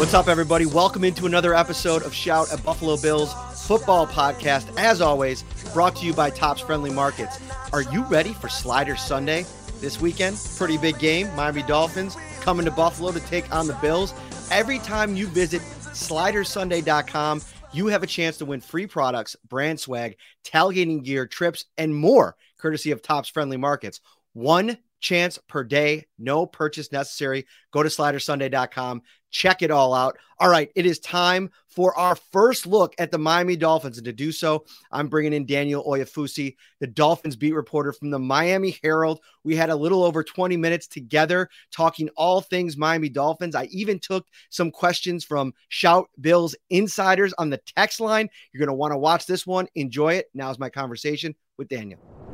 What's up, everybody? Welcome into another episode of Shout at Buffalo Bills football podcast. As always, brought to you by Tops Friendly Markets. Are you ready for Slider Sunday this weekend? Pretty big game. Miami Dolphins coming to Buffalo to take on the Bills. Every time you visit slidersunday.com, you have a chance to win free products, brand swag, tailgating gear, trips, and more, courtesy of Tops Friendly Markets. One chance per day, no purchase necessary. Go to slidersunday.com, check it all out. All right, it is time for our first look at the Miami Dolphins. And to do so, I'm bringing in Daniel Oyefusi, the Dolphins beat reporter from the Miami Herald. We had a little over 20 minutes together talking all things Miami Dolphins. I even took some questions from Shout Bills insiders on the text line. You're going to want to watch this one. Enjoy it. Now's my conversation with Daniel.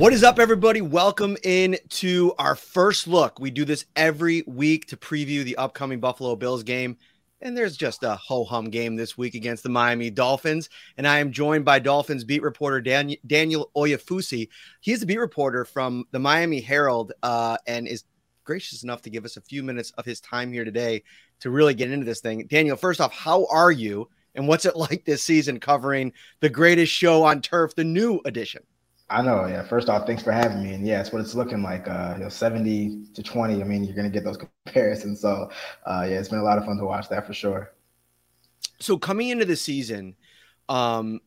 What is up, everybody? Welcome in to our first look. We do this every week to preview the upcoming Buffalo Bills game. And there's just a ho hum game this week against the Miami Dolphins. And I am joined by Dolphins beat reporter Dan- Daniel Oyefusi. He's the beat reporter from the Miami Herald uh, and is gracious enough to give us a few minutes of his time here today to really get into this thing. Daniel, first off, how are you? And what's it like this season covering the greatest show on turf, the new edition? I know. Yeah. First off, thanks for having me. And yeah, it's what it's looking like. Uh, you know, 70 to 20. I mean, you're going to get those comparisons. So, uh, yeah, it's been a lot of fun to watch that for sure. So, coming into the season, um,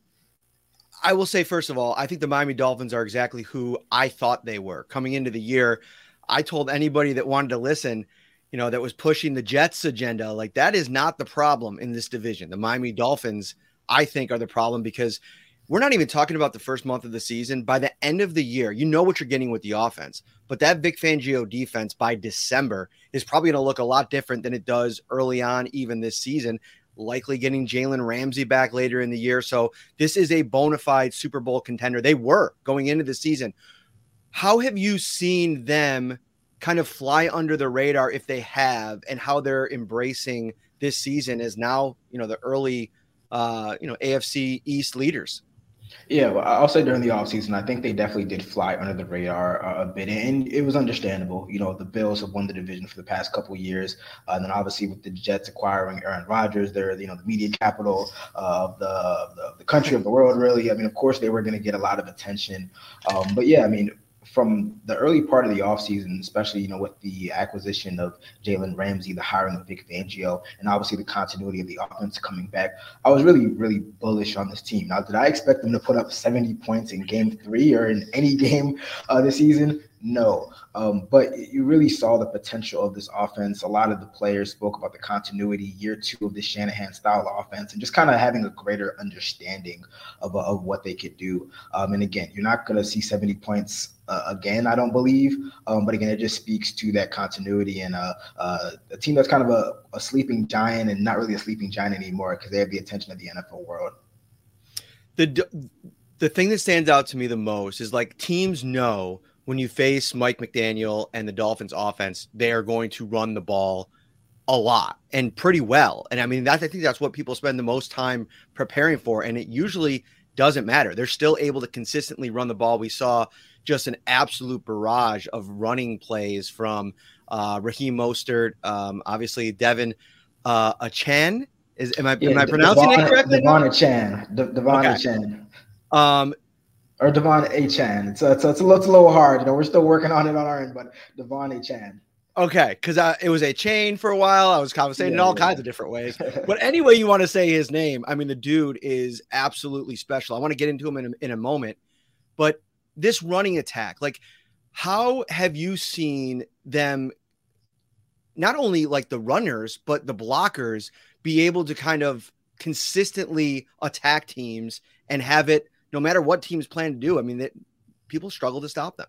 I will say, first of all, I think the Miami Dolphins are exactly who I thought they were coming into the year. I told anybody that wanted to listen, you know, that was pushing the Jets agenda, like that is not the problem in this division. The Miami Dolphins, I think, are the problem because we're not even talking about the first month of the season. By the end of the year, you know what you're getting with the offense. But that Vic Fangio defense by December is probably going to look a lot different than it does early on, even this season. Likely getting Jalen Ramsey back later in the year. So this is a bona fide Super Bowl contender. They were going into the season. How have you seen them kind of fly under the radar if they have, and how they're embracing this season as now, you know, the early, uh, you know, AFC East leaders? Yeah, well, I'll say during the offseason, I think they definitely did fly under the radar uh, a bit, and it was understandable. You know, the Bills have won the division for the past couple years, uh, and then obviously with the Jets acquiring Aaron Rodgers, they're you know the media capital of the, the, the country of the world. Really, I mean, of course they were going to get a lot of attention, um, but yeah, I mean, from the early part of the offseason, especially, you know, with the acquisition of Jalen Ramsey, the hiring of Vic Fangio, and obviously the continuity of the offense coming back, I was really, really bullish on this team. Now, did I expect them to put up 70 points in game three or in any game uh, this season? No. Um, but you really saw the potential of this offense. A lot of the players spoke about the continuity year two of the Shanahan style offense and just kind of having a greater understanding of, of what they could do. Um, and again, you're not going to see 70 points uh, again, I don't believe. Um, but again, it just speaks to that continuity and uh, uh, a team that's kind of a, a sleeping giant and not really a sleeping giant anymore because they have the attention of the NFL world. The, the thing that stands out to me the most is like teams know – when you face Mike McDaniel and the Dolphins offense, they are going to run the ball a lot and pretty well. And I mean, that's I think that's what people spend the most time preparing for. And it usually doesn't matter. They're still able to consistently run the ball. We saw just an absolute barrage of running plays from uh, Raheem Mostert, um, obviously Devin uh. Is am I yeah, am I pronouncing Devon, it correctly? Devon Achane. De- Devon okay. Um, or Devon Achane. It's, it's, it's, a little, it's a little hard. You know, we're still working on it on our end, but Devon Achane. Okay, because it was a chain for a while. I was conversating yeah, in all yeah. kinds of different ways. but any way you want to say his name, I mean, the dude is absolutely special. I want to get into him in a, in a moment. But this running attack, like, how have you seen them, not only like the runners, but the blockers, be able to kind of consistently attack teams and have it no matter what teams plan to do? I mean, that people struggle to stop them.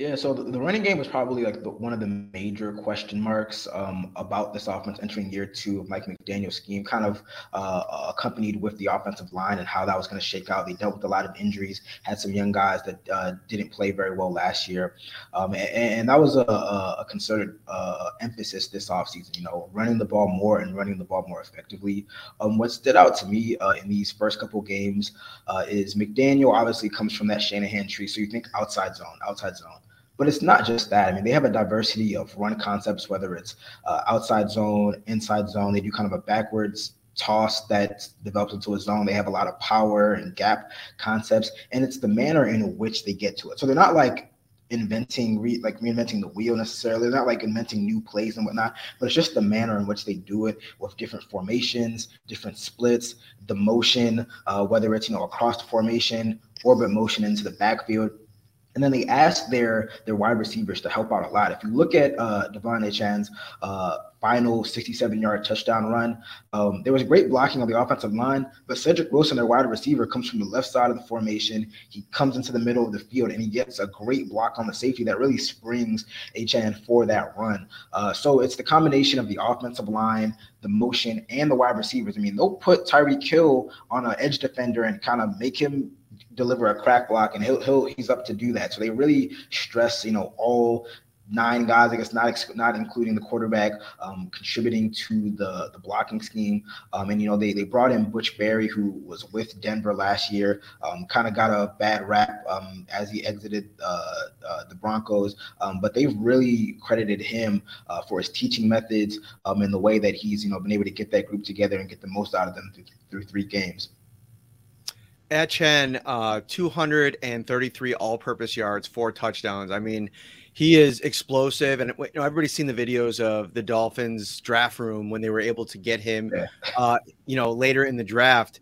Yeah, so the, the, running game was probably like the, one of the major question marks um, about this offense entering year two of Mike McDaniel's scheme, kind of uh, accompanied with the offensive line and how that was going to shake out. They dealt with a lot of injuries, had some young guys that uh, didn't play very well last year. Um, and, and, that was a, a concerted uh, emphasis this offseason, you know, running the ball more and running the ball more effectively. Um, what stood out to me uh, in these first couple games uh, is McDaniel obviously comes from that Shanahan tree. So you think outside zone, outside zone. But it's not just that. I mean, they have a diversity of run concepts, whether it's uh, outside zone, inside zone. They do kind of a backwards toss that develops into a zone. They have a lot of power and gap concepts, and it's the manner in which they get to it. So they're not like inventing re, like reinventing the wheel necessarily. They're not like inventing new plays and whatnot, but it's just the manner in which they do it with different formations, different splits, the motion, uh, whether it's you know across the formation, orbit motion into the backfield. And then they asked their their wide receivers to help out a lot. If you look at uh, Devon Achane's uh, final 67 yard touchdown run, um, there was great blocking on the offensive line, but Cedric Wilson, their wide receiver, comes from the left side of the formation. He comes into the middle of the field and he gets a great block on the safety that really springs Achane for that run. Uh, so it's the combination of the offensive line, the motion, and the wide receivers. I mean, they'll put Tyreek Hill on an edge defender and kind of make him deliver a crack block, and he'll he'll he's up to do that. So they really stress, you know, all nine guys, I guess not not including the quarterback, um, contributing to the the blocking scheme. Um, and you know they they brought in Butch Barry, who was with Denver last year, um, kind of got a bad rap um, as he exited uh, uh, the Broncos, um, but they've really credited him uh, for his teaching methods um, and the way that he's you know been able to get that group together and get the most out of them through, through three games. Achane, uh, 233 all-purpose yards, four touchdowns. I mean, he is explosive, and you know everybody's seen the videos of the Dolphins draft room when they were able to get him, yeah. uh, you know, later in the draft.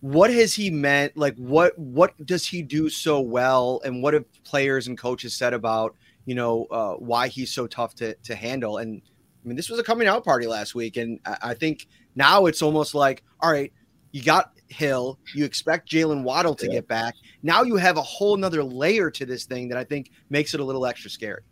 What has he meant? Like, what what does he do so well, and what have players and coaches said about you know uh, why he's so tough to to handle? And I mean, this was a coming out party last week, and I, I think now it's almost like, all right, you got Hill. You expect Jaylen Waddle to yeah. get back. Now you have a whole nother layer to this thing that I think makes it a little extra scary.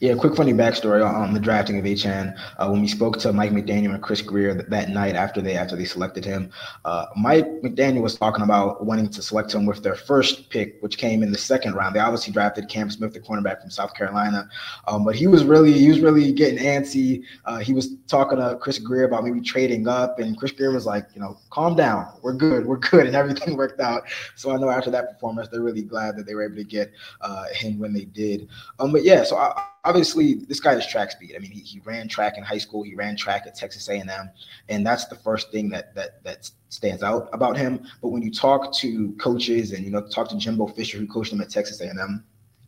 Yeah, quick funny backstory on the drafting of Achane. Uh, when we spoke to Mike McDaniel and Chris Grier that, that night after they after they selected him, uh, Mike McDaniel was talking about wanting to select him with their first pick, which came in the second round. They obviously drafted Cam Smith, the cornerback from South Carolina, um, but he was really he was really getting antsy. Uh, he was talking to Chris Grier about maybe trading up, and Chris Grier was like, you know, calm down, we're good, we're good, and everything worked out. So I know after that performance, they're really glad that they were able to get uh, him when they did. Um, but yeah, so I obviously this guy is track speed. I mean, he, he ran track in high school. He ran track at Texas A&M, and that's the first thing that that that stands out about him. But when you talk to coaches and you know talk to Jimbo Fisher, who coached him at Texas A&M,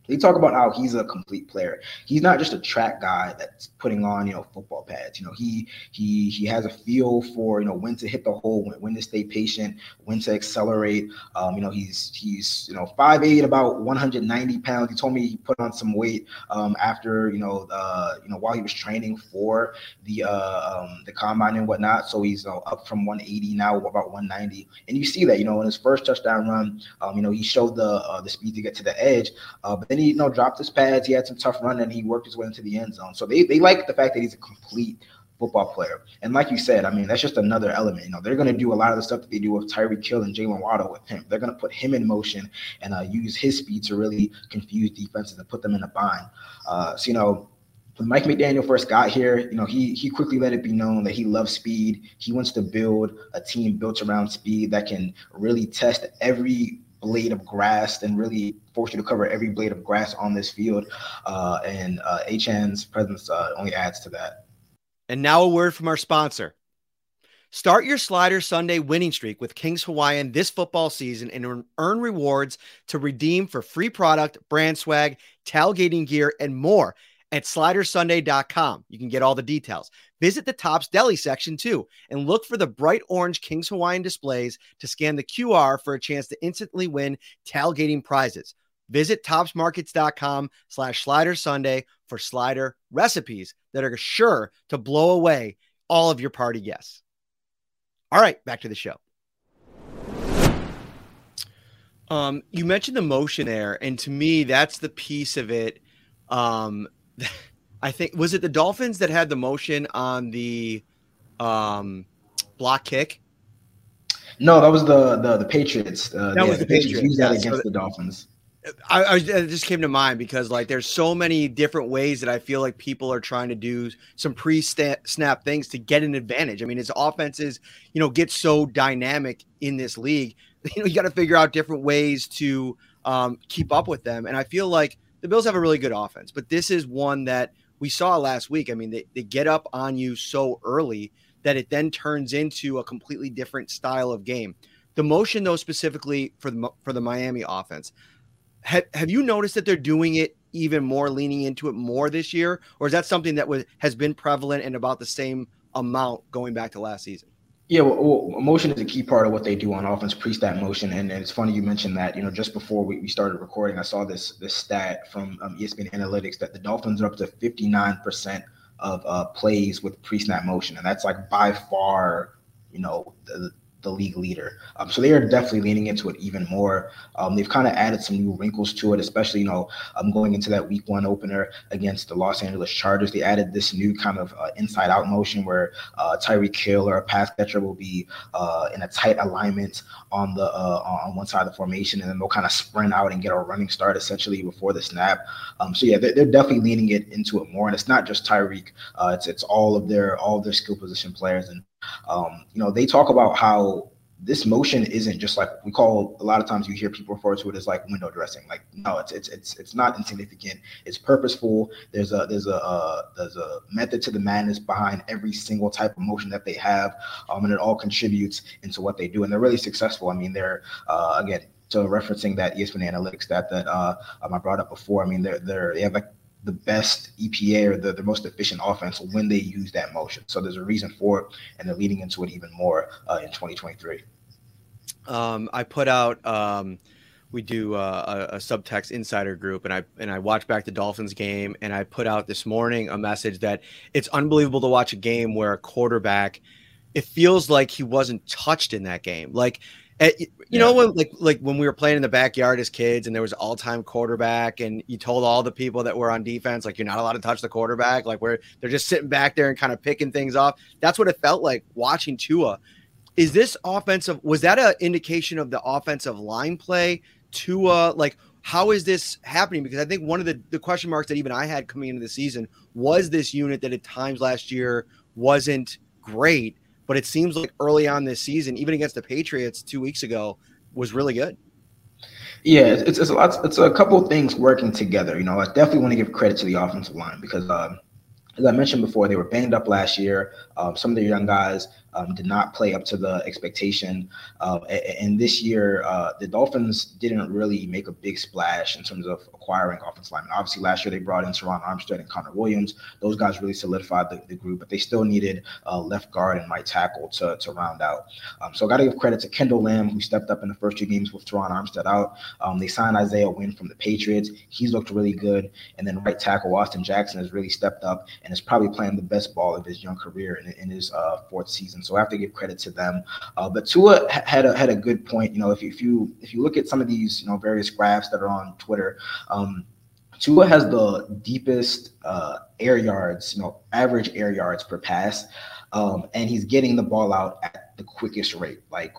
they talk about how he's a complete player. He's not just a track guy that's putting on, you know, football pads. You know, he he he has a feel for, you know, when to hit the hole, when, when to stay patient, when to accelerate. Um, you know, he's he's you know five eight, about 190 pounds. He told me he put on some weight um, after you know uh, you know while he was training for the uh, um, the combine and whatnot. So he's you know, up from 180 now about 190, and you see that you know in his first touchdown run, um, you know he showed the uh, the speed to get to the edge, uh, but then he you know dropped his pads. He had some tough run and he worked his way into the end zone. So they, they like the fact that he's a complete football player. And like you said, I mean, that's just another element. You know, they're going to do a lot of the stuff that they do with Tyreek Hill and Jaylen Waddle with him. They're going to put him in motion and uh, use his speed to really confuse defenses and put them in a bind. Uh, so, you know, when Mike McDaniel first got here, you know, he he quickly let it be known that he loves speed. He wants to build a team built around speed that can really test every blade of grass and really force you to cover every blade of grass on this field. Uh, and uh, Achane's presence uh, only adds to that. And now a word from our sponsor. Start your Slider Sunday winning streak with Kings Hawaiian this football season and earn rewards to redeem for free product, brand swag, tailgating gear, and more at slidersunday.com. You can get all the details. Visit the Tops Deli section too and look for the bright orange Kings Hawaiian displays to scan the QR for a chance to instantly win tailgating prizes. Visit topsmarkets.com slash slider Sunday for slider recipes that are sure to blow away all of your party guests. All right, back to the show. Um, you mentioned the motion there, and to me, that's the piece of it um, I think was it the Dolphins that had the motion on the um, block kick. No, that was the the, the Patriots. Uh, that was the, Patriots. Patriots used that yeah, against so the Dolphins. I, I, it just came to mind because like there's so many different ways that I feel like people are trying to do some pre-snap things to get an advantage. I mean, his offenses, you know, get so dynamic in this league. You know, you got to figure out different ways to um, keep up with them. And I feel like the Bills have a really good offense, but this is one that we saw last week. I mean, they, they get up on you so early that it then turns into a completely different style of game. The motion, though, specifically for the for the Miami offense, have, have you noticed that they're doing it even more, leaning into it more this year, or is that something that was has been prevalent and about the same amount going back to last season? Yeah, well, well, motion is a key part of what they do on offense, pre-snap motion, and, and, it's funny you mentioned that. You know, just before we, we started recording, I saw this this stat from um, ESPN Analytics that the Dolphins are up to 59 percent of uh, plays with pre-snap motion, and that's like by far, you know, the, the league leader. Um, so they are definitely leaning into it even more. Um, they've kind of added some new wrinkles to it, especially, you know, um, going into that week one opener against the Los Angeles Chargers. They added this new kind of uh, inside out motion where uh, Tyreek Hill or a pass catcher will be uh, in a tight alignment on the uh, on one side of the formation, and then they'll kind of sprint out and get a running start essentially before the snap. Um, so yeah, they're, they're, definitely leaning it into it more, and it's not just Tyreek. Uh, it's it's all of their all of their skill position players and um, you know, they talk about how this motion isn't just like we call a lot of times you hear people refer to it as like window dressing. Like no, it's it's it's it's not insignificant. It's purposeful. There's a there's a uh, there's a method to the madness behind every single type of motion that they have, um, and it all contributes into what they do. And they're really successful. I mean, they're uh, again to referencing that ESPN analytics that that uh, um, I brought up before. I mean, they're they're they have like the best EPA or the, the most efficient offense when they use that motion. So there's a reason for it, and they're leading into it even more uh, in 2023. Um, I put out. Um, we do uh, a, a, subtext insider group, and I and I watched back the Dolphins game, and I put out this morning a message that it's unbelievable to watch a game where a quarterback, it feels like he wasn't touched in that game, like Eh, you yeah. know when like like when we were playing in the backyard as kids and there was all time quarterback and you told all the people that were on defense like you're not allowed to touch the quarterback like where they're just sitting back there and kind of picking things off. That's what it felt like watching Tua. Is this offensive? Was that an indication of the offensive line play? Tua like how is this happening? Because I think one of the, the question marks that even I had coming into the season was this unit that at times last year wasn't great but it seems like early on this season, even against the Patriots two weeks ago, was really good. Yeah, it's, it's a lot. It's a couple of things working together. You know, I definitely want to give credit to the offensive line because, um, as I mentioned before, they were banged up last year. Um, some of the young guys um, did not play up to the expectation. Uh, and this year, uh, the Dolphins didn't really make a big splash in terms of acquiring offensive linemen. Obviously, last year they brought in Terron Armstead and Connor Williams. Those guys really solidified the, the group, but they still needed uh, left guard and right tackle to, to round out. Um, so I got to give credit to Kendall Lamm, who stepped up in the first two games with Terron Armstead out. Um, they signed Isaiah Wynn from the Patriots. He's looked really good. And then right tackle Austin Jackson has really stepped up and is probably playing the best ball of his young career in, in his uh, fourth season. So I have to give credit to them. Uh, but Tua had a, had a good point. You know, if you, if you if you look at some of these you know various graphs that are on Twitter. Um, Tua has the deepest uh, air yards, you know, average air yards per pass, um, and he's getting the ball out at the quickest rate, like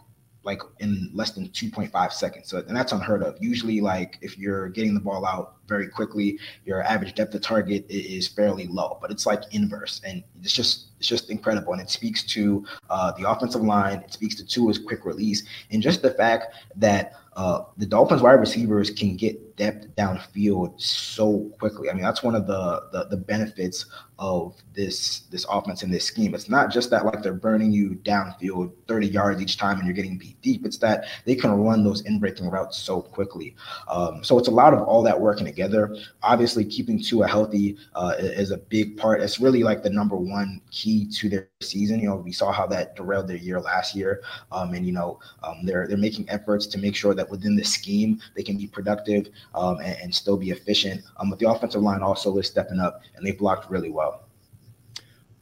like in less than 2.5 seconds. So, and that's unheard of. Usually, like if you're getting the ball out very quickly. Your average depth of target is fairly low, but it's like inverse, and it's just it's just incredible. And it speaks to uh, the offensive line. It speaks to Tua's quick release, and just the fact that uh, the Dolphins wide receivers can get depth downfield so quickly. I mean, that's one of the, the, the benefits of this this offense and this scheme. It's not just that like they're burning you downfield 30 yards each time and you're getting beat deep. It's that they can run those in breaking routes so quickly. Um, so it's a lot of all that working together. Obviously, keeping Tua healthy uh, is a big part. It's really like the number one key to their season. You know, we saw how that derailed their year last year, um, and you know um, they're they're making efforts to make sure that within the scheme they can be productive um, and, and, still be efficient. Um, but the offensive line also is stepping up, and they blocked really well.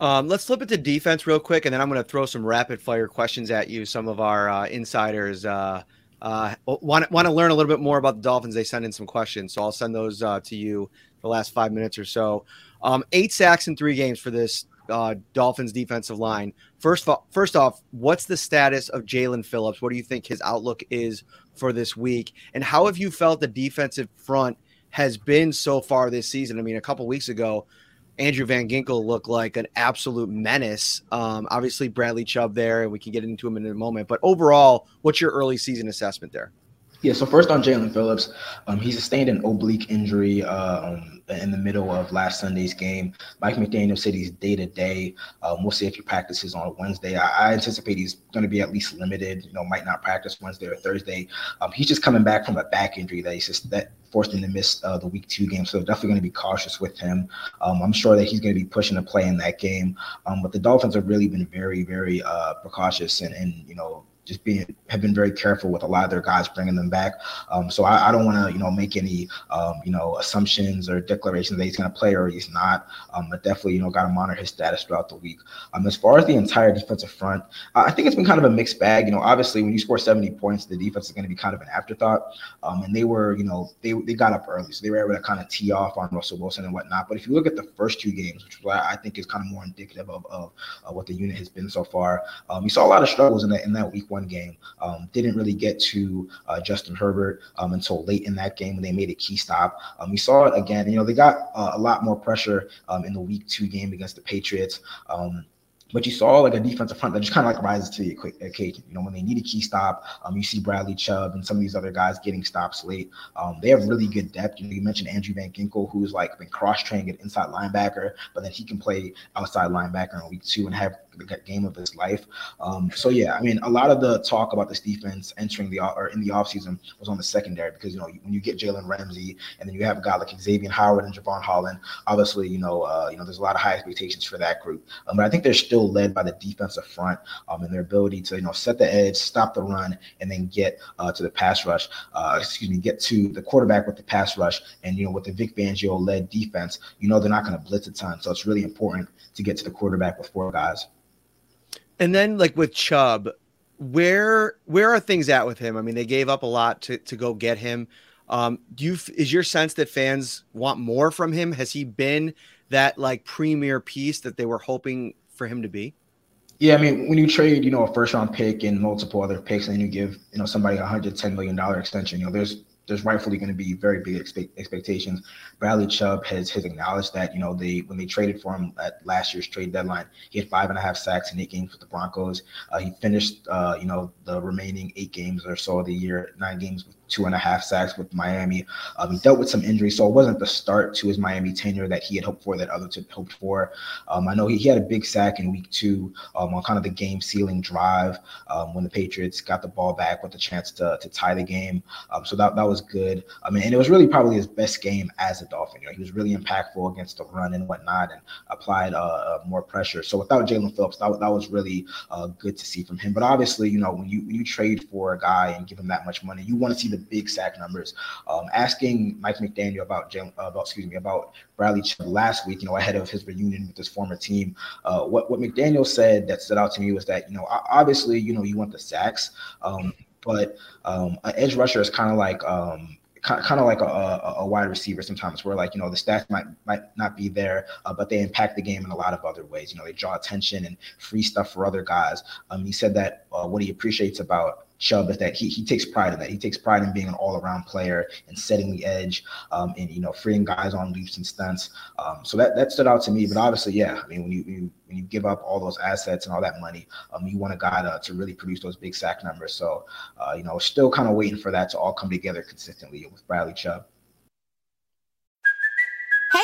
Um, let's flip it to defense real quick, and then I'm going to throw some rapid fire questions at you. Some of our uh, insiders uh, uh, want want to learn a little bit more about the Dolphins. They send in some questions, so I'll send those uh, to you the last five minutes or so. Um, eight sacks in three games for this uh, Dolphins defensive line. First, first off, what's the status of Jaelan Phillips? What do you think his outlook is for this week? And how have you felt the defensive front has been so far this season? I mean, a couple weeks ago, Andrew Van Ginkel looked like an absolute menace. Um, obviously, Bradley Chubb there, and we can get into him in a moment. But overall, what's your early season assessment there? Yeah, so first on Jaelan Phillips, um, he sustained an oblique injury um, in the middle of last Sunday's game. Mike McDaniel said he's day to day. We'll see if he practices on Wednesday. I, I anticipate he's going to be at least limited. You know, might not practice Wednesday or Thursday. Um, he's just coming back from a back injury that he's just that forced him to miss uh, the week two game. So definitely going to be cautious with him. Um, I'm sure that he's going to be pushing to play in that game. Um, but the Dolphins have really been very, very uh, precautious and, and you know just being have been very careful with a lot of their guys bringing them back. Um, so I, I don't want to you know make any um, you know assumptions or declarations that he's going to play or he's not. Um, but definitely you know got to monitor his status throughout the week. Um, as far as the entire defensive front, I think it's been kind of a mixed bag. You know, obviously when you score 70 points, the defense is going to be kind of an afterthought. Um, and they were you know they they got up early, so they were able to kind of tee off on Russell Wilson and whatnot. But if you look at the first two games, which I think is kind of more indicative of, of what the unit has been so far, um, you saw a lot of struggles in that in that week one game. Um, didn't really get to uh, Justin Herbert um, until late in that game when they made a key stop. Um, we saw it again. You know, they got uh, a lot more pressure um, in the week two game against the Patriots. Um, but you saw like a defensive front that just kind of like rises to the occasion. You know, when they need a key stop, um, you see Bradley Chubb and some of these other guys getting stops late. Um, they have really good depth. You know, you mentioned Andrew Van Ginkel, who's like been cross trained at inside linebacker, but then he can play outside linebacker in week two and have game of his life. Um, so yeah, I mean, a lot of the talk about this defense entering the or in the offseason was on the secondary because you know when you get Jalen Ramsey and then you have a guy like Xavier Howard and Jevon Holland, obviously you know uh, you know there's a lot of high expectations for that group. Um, but I think they're still led by the defensive front um, and their ability to you know set the edge, stop the run, and then get uh, to the pass rush. Uh, excuse me, get to the quarterback with the pass rush. And you know with the Vic Fangio led defense, you know they're not going to blitz a ton, so it's really important to get to the quarterback with four guys. And then like with Chubb, where where are things at with him? I mean, they gave up a lot to to go get him. Um, do you is your sense that fans want more from him? Has he been that like premier piece that they were hoping for him to be? Yeah, I mean, when you trade, you know, a first round pick and multiple other picks, and you give, you know, somebody a hundred ten million dollar extension, you know, there's there's rightfully going to be very big expect, expectations. Bradley Chubb has has acknowledged that you know they when they traded for him at last year's trade deadline, he had five and a half sacks in eight games with the Broncos. Uh, he finished uh, you know the remaining eight games or so of the year, nine games with two and a half sacks with Miami. Um, he dealt with some injuries, so it wasn't the start to his Miami tenure that he had hoped for, that others had hoped for. Um, I know he, he, had a big sack in week two um, on kind of the game sealing drive um, when the Patriots got the ball back with a chance to, to tie the game. Um, so that, that was good. I mean, and it was really probably his best game as a Dolphin. You know, he was really impactful against the run and whatnot and applied uh, uh, more pressure. So without Jaelan Phillips, that, that was really uh, good to see from him. But obviously, you know, when you when you trade for a guy and give him that much money, you want to see the big sack numbers. Um, asking Mike McDaniel about about excuse me about Bradley Chubb last week, you know, ahead of his reunion with his former team, uh, what what McDaniel said that stood out to me was that you know obviously you know you want the sacks, um, but um, an edge rusher is kind of like um, kind of like a, a, wide receiver sometimes where like you know the stats might might not be there uh, but they impact the game in a lot of other ways you know they draw attention and free stuff for other guys um, he said that uh, what he appreciates about Chubb is that he, he takes pride in that. He takes pride in being an all around player and setting the edge um, and, you know, freeing guys on leaps and stunts. Um, so that, that stood out to me. But obviously, yeah, I mean, when you, you when you give up all those assets and all that money, um, you want a guy to, to really produce those big sack numbers. So, uh, you know, still kind of waiting for that to all come together consistently with Bradley Chubb.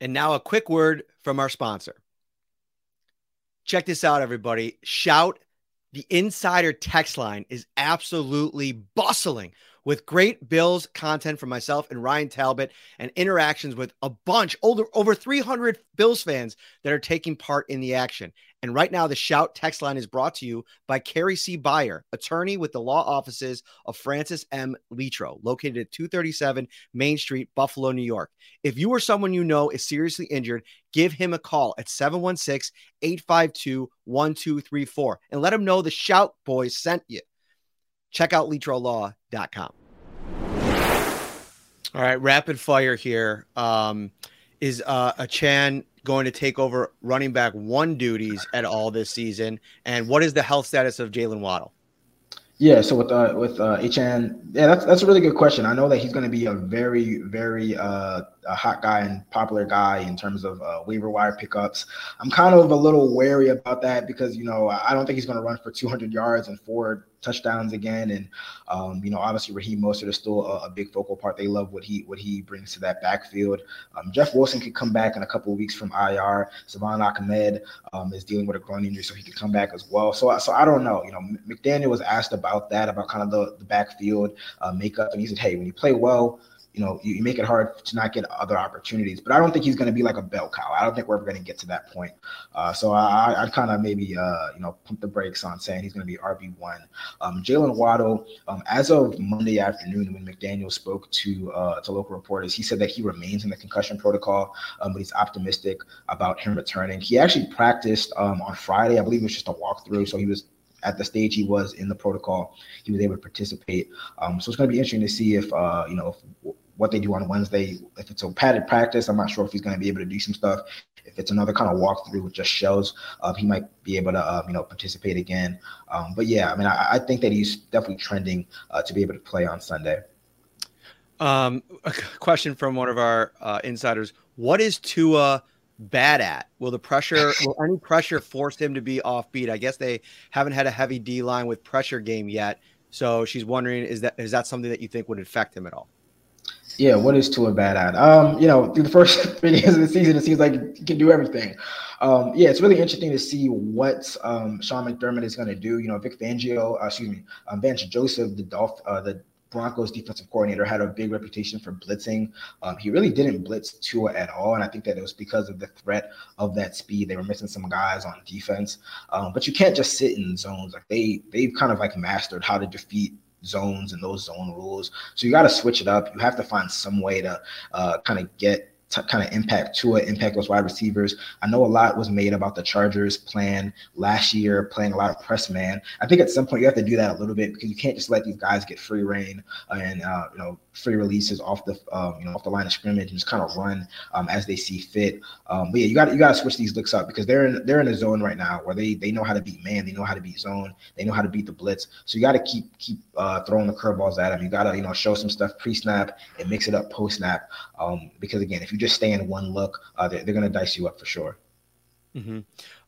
And now a quick word from our sponsor. Check this out, everybody. Shout the insider text line is absolutely bustling with great Bills content from myself and Ryan Talbot and interactions with a bunch older over 300 Bills fans that are taking part in the action. And right now, the Shout text line is brought to you by Carrie C. Beyer, attorney with the law offices of Francis M. Letro, located at 237 Main Street, Buffalo, New York. If you or someone you know is seriously injured, give him a call at 716 852 1234 and let him know the Shout Boys sent you. Check out letrolaw.com. All right, rapid fire here. Um, is uh, Achane going to take over running back one duties at all this season? And what is the health status of Jaylen Waddle? Yeah, so with uh, with uh, Achane, yeah, that's that's a really good question. I know that he's going to be a very very uh, a hot guy and popular guy in terms of uh, waiver wire pickups. I'm kind of a little wary about that because you know I don't think he's going to run for 200 yards and four touchdowns again. And um, you know, obviously Raheem Mostert is still a, a, big focal part. They love what he what he brings to that backfield. Um, Jeff Wilson could come back in a couple of weeks from IR. Salvon Ahmed um, is dealing with a groin injury, so he could come back as well. So so I don't know. You know, McDaniel was asked about that about kind of the the backfield uh, makeup, and he said, hey, when you play well you know, you, you, make it hard to not get other opportunities. But I don't think he's going to be like a bell cow. I don't think we're ever going to get to that point. Uh, so I, I'd kind of maybe, uh, you know, pump the brakes on saying he's going to be RB1. Um, Jaylen Waddle, um, as of Monday afternoon, when McDaniel spoke to uh, to local reporters, he said that he remains in the concussion protocol, um, but he's optimistic about him returning. He actually practiced um, on Friday. I believe it was just a walkthrough. So he was at the stage he was in the protocol, he was able to participate. Um, so it's going to be interesting to see if uh, you know if, what they do on Wednesday. If it's a padded practice, I'm not sure if he's going to be able to do some stuff. If it's another kind of walkthrough with just shows, uh, he might be able to, uh, you know, participate again. Um, but yeah, I mean, I, I, think that he's definitely trending uh, to be able to play on Sunday. Um, a question from one of our uh, insiders: What is Tua bad at? Will the pressure, will any pressure force him to be offbeat? I guess they haven't had a heavy D line with pressure game yet. So she's wondering, is that is that something that you think would affect him at all? Yeah, what is Tua bad at? Um, you know, through the first three games of the season, it seems like he can do everything. Um, yeah, it's really interesting to see what um, Sean McDermott is going to do. You know, Vic Fangio, uh, excuse me, um, Vance Joseph, the Dolph, uh, the Broncos defensive coordinator, had a big reputation for blitzing. Um, he really didn't blitz Tua at all, and I think that it was because of the threat of that speed. They were missing some guys on defense, um, but you can't just sit in zones. Like they they've kind of like mastered how to defeat zones and those zone rules. So you got to switch it up. You have to find some way to uh, kind of get kind of impact Tua, impact those wide receivers. I know a lot was made about the Chargers plan last year, playing a lot of press man. I think at some point you have to do that a little bit because you can't just let these guys get free reign and uh, you know free releases off the um, you know off the line of scrimmage and just kind of run um, as they see fit. Um, but yeah, you got you got to switch these looks up because they're in they're in a zone right now where they they know how to beat man, they know how to beat zone, they know how to beat the blitz. So you got to keep keep uh, throwing the curveballs at them. You got to you know show some stuff pre snap and mix it up post snap um, because again, if you just stay in one look, uh, they're, they're going to dice you up for sure. Mm-hmm.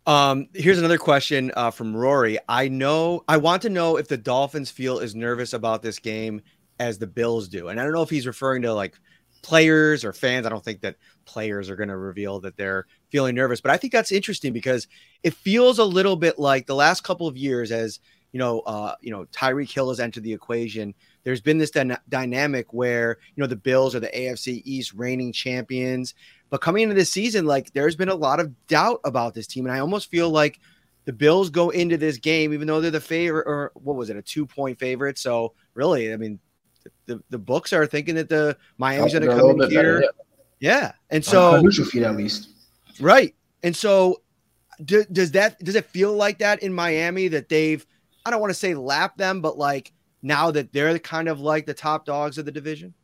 Um, here's another question uh, from Rory. I know I want to know if the Dolphins feel as nervous about this game as the Bills do, and I don't know if he's referring to like players or fans. I don't think that players are going to reveal that they're feeling nervous, but I think that's interesting because it feels a little bit like the last couple of years as you know, uh, you know, Tyreek Hill has entered the equation there's been this dy- dynamic where you know the Bills are the AFC East reigning champions, but coming into this season, like there's been a lot of doubt about this team, and I almost feel like the Bills go into this game, even though they're the favorite, or what was it, a two point favorite. So really, I mean, the, the books are thinking that the Miami's going to come in here. Better, yeah. yeah. And so neutral feet at least. Right. And so do, does that does it feel like that in Miami that they've I don't want to say lap them, but like now that they're kind of like the top dogs of the division?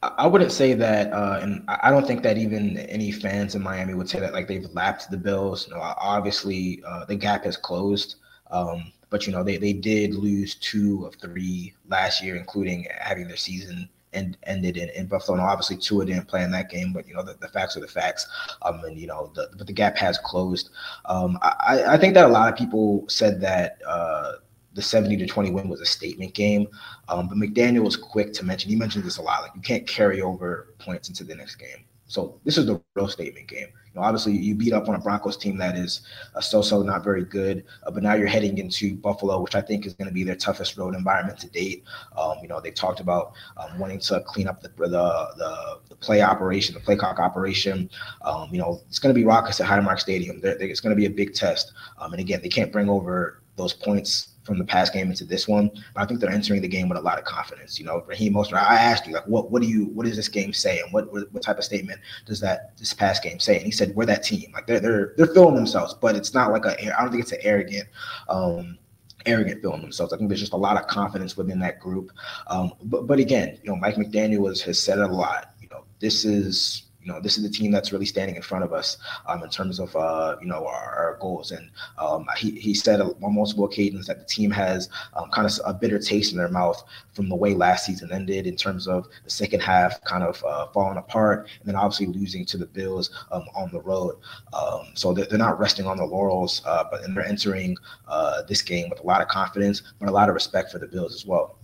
I wouldn't say that, uh, and I don't think that even any fans in Miami would say that like they've lapped the Bills. Know, obviously uh, the gap has closed, um, but you know they they did lose two of three last year, including having their season and ended in, in Buffalo. And obviously, Tua didn't play in that game, but you know the, the facts are the facts. Um, and you know, the, but the gap has closed. Um, I, I think that a lot of people said that uh, the 70 to 20 win was a statement game. Um, but McDaniel was quick to mention, he mentioned this a lot, like you can't carry over points into the next game. So this is the real statement game. Know, obviously you beat up on a Broncos team that is a so-so, not very good. Uh, but now you're heading into Buffalo, which I think is going to be their toughest road environment to date. Um, you know, they talked about um, wanting to clean up the the, the, the play operation, the play clock operation. Um, you know, it's going to be raucous at Highmark Stadium. They're, they're, it's going to be a big test. Um, and again, they can't bring over those points from the past game into this one. But I think they're entering the game with a lot of confidence. You know, Raheem Mostert, I asked you, like, what what do you what does this game say, and what what type of statement does that this past game say? And he said, we're that team. Like they're they're they're feeling themselves, but it's not like a I don't think it's an arrogant. Um, arrogant feeling themselves. I think there's just a lot of confidence within that group. Um, but, but again, you know, Mike McDaniel has, has said a lot. You know, this is you know, this is the team that's really standing in front of us um, in terms of, uh, you know, our, our goals. And um, he, he said on multiple occasions that the team has um, kind of a bitter taste in their mouth from the way last season ended in terms of the second half kind of uh, falling apart and then obviously losing to the Bills um, on the road. Um, so they're, they're, not resting on the laurels, uh, but and they're entering uh, this game with a lot of confidence, but a lot of respect for the Bills as well.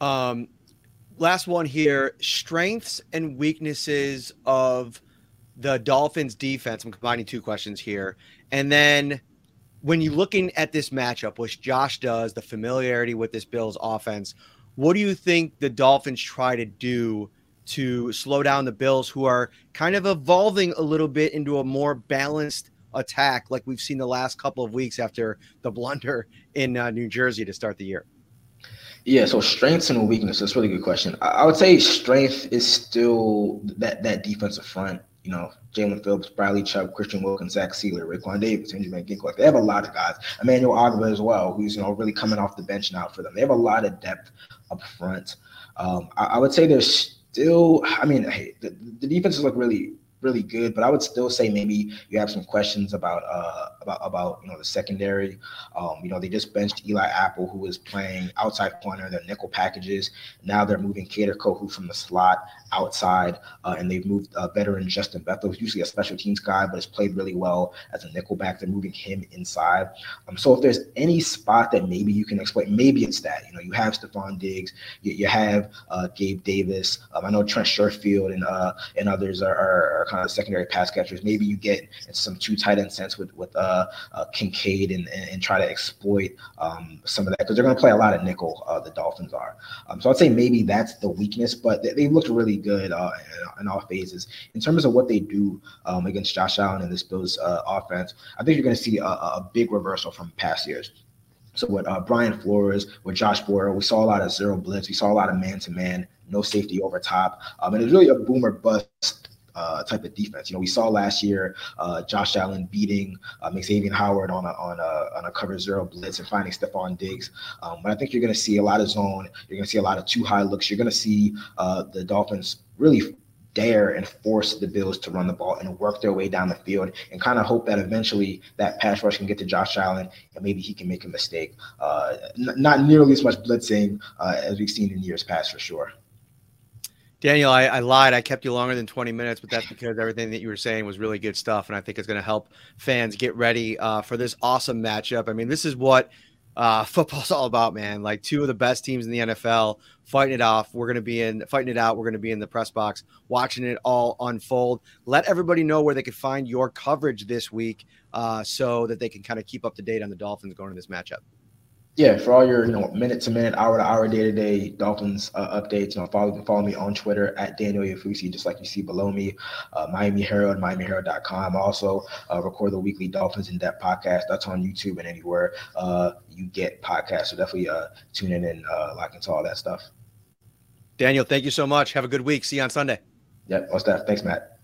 Um, last one here strengths and weaknesses of the Dolphins defense. I'm combining two questions here. And then when you're looking at this matchup, which Josh does, the familiarity with this Bills offense, what do you think the Dolphins try to do to slow down the Bills, who are kind of evolving a little bit into a more balanced attack, like we've seen the last couple of weeks after the blunder in uh, New Jersey to start the year? Yeah, so strengths and weaknesses. That's a really good question. I, would say strength is still that that defensive front. You know, Jaelan Phillips, Bradley Chubb, Christian Wilkins, Zach Sieler, Raekwon Davis, Benjamin Ginkel. They have a lot of guys. Emmanuel Ogbah as well, who's you know really coming off the bench now for them. They have a lot of depth up front. Um, I, I, would say there's still. I mean, hey, the, the defenses look really really good, but I would still say maybe you have some questions about uh, about about you know the secondary. Um, you know they just benched Eli Apple, who was playing outside corner, their nickel packages. Now they're moving Kader Kohou from the slot outside, uh, and they've moved uh, veteran Justin Bethel, who's usually a special teams guy, but has played really well as a nickel back. They're moving him inside. Um, so if there's any spot that maybe you can exploit, maybe it's that. You know, you have Stefon Diggs, you, you have uh, Gabe Davis. Um, I know Trent Sherfield and uh, and others are, are, are, kind of secondary pass catchers. Maybe you get some two tight end sense with with uh, uh, Kincaid and, and, and, try to exploit um, some of that because they're going to play a lot of nickel. the Dolphins are. Um, so I'd say maybe that's the weakness, but they, they looked really good uh, in, all phases. In terms of what they do um, against Josh Allen and this Bills uh, offense, I think you're going to see a, a, big reversal from past years. So with uh, Brian Flores, with Josh Boyer, we saw a lot of zero blitz. We saw a lot of man to man, no safety over top. Um, and it's really a boomer bust uh, type of defense. You know, we saw last year uh, Josh Allen beating uh, Xavier Howard on a on a on a cover zero blitz and finding Stefon Diggs. Um, but I think you're going to see a lot of zone. You're going to see a lot of two high looks. You're going to see uh, the Dolphins really dare and force the Bills to run the ball and work their way down the field and kind of hope that eventually that pass rush can get to Josh Allen and maybe he can make a mistake. Uh, n- not nearly as much blitzing uh, as we've seen in years past for sure. Daniel, I, I, lied. I kept you longer than 20 minutes, but that's because everything that you were saying was really good stuff. And I think it's going to help fans get ready uh, for this awesome matchup. I mean, this is what uh, football's all about, man. Like two of the best teams in the NFL fighting it off. We're going to be in fighting it out. We're going to be in the press box watching it all unfold. Let everybody know where they can find your coverage this week uh, so that they can kind of keep up to date on the Dolphins going to this matchup. Yeah, for all your you know minute to minute, hour to hour, day to day Dolphins uh, updates, you know follow follow me on Twitter at Daniel Oyefusi, just like you see below me. Uh, Miami Herald, MiamiHerald.com. Also uh, record the weekly Dolphins in Depth podcast. That's on YouTube and anywhere uh, you get podcasts. So definitely uh, tune in and uh, lock into all that stuff. Daniel, thank you so much. Have a good week. See you on Sunday. Yep, what's that? Thanks, Matt.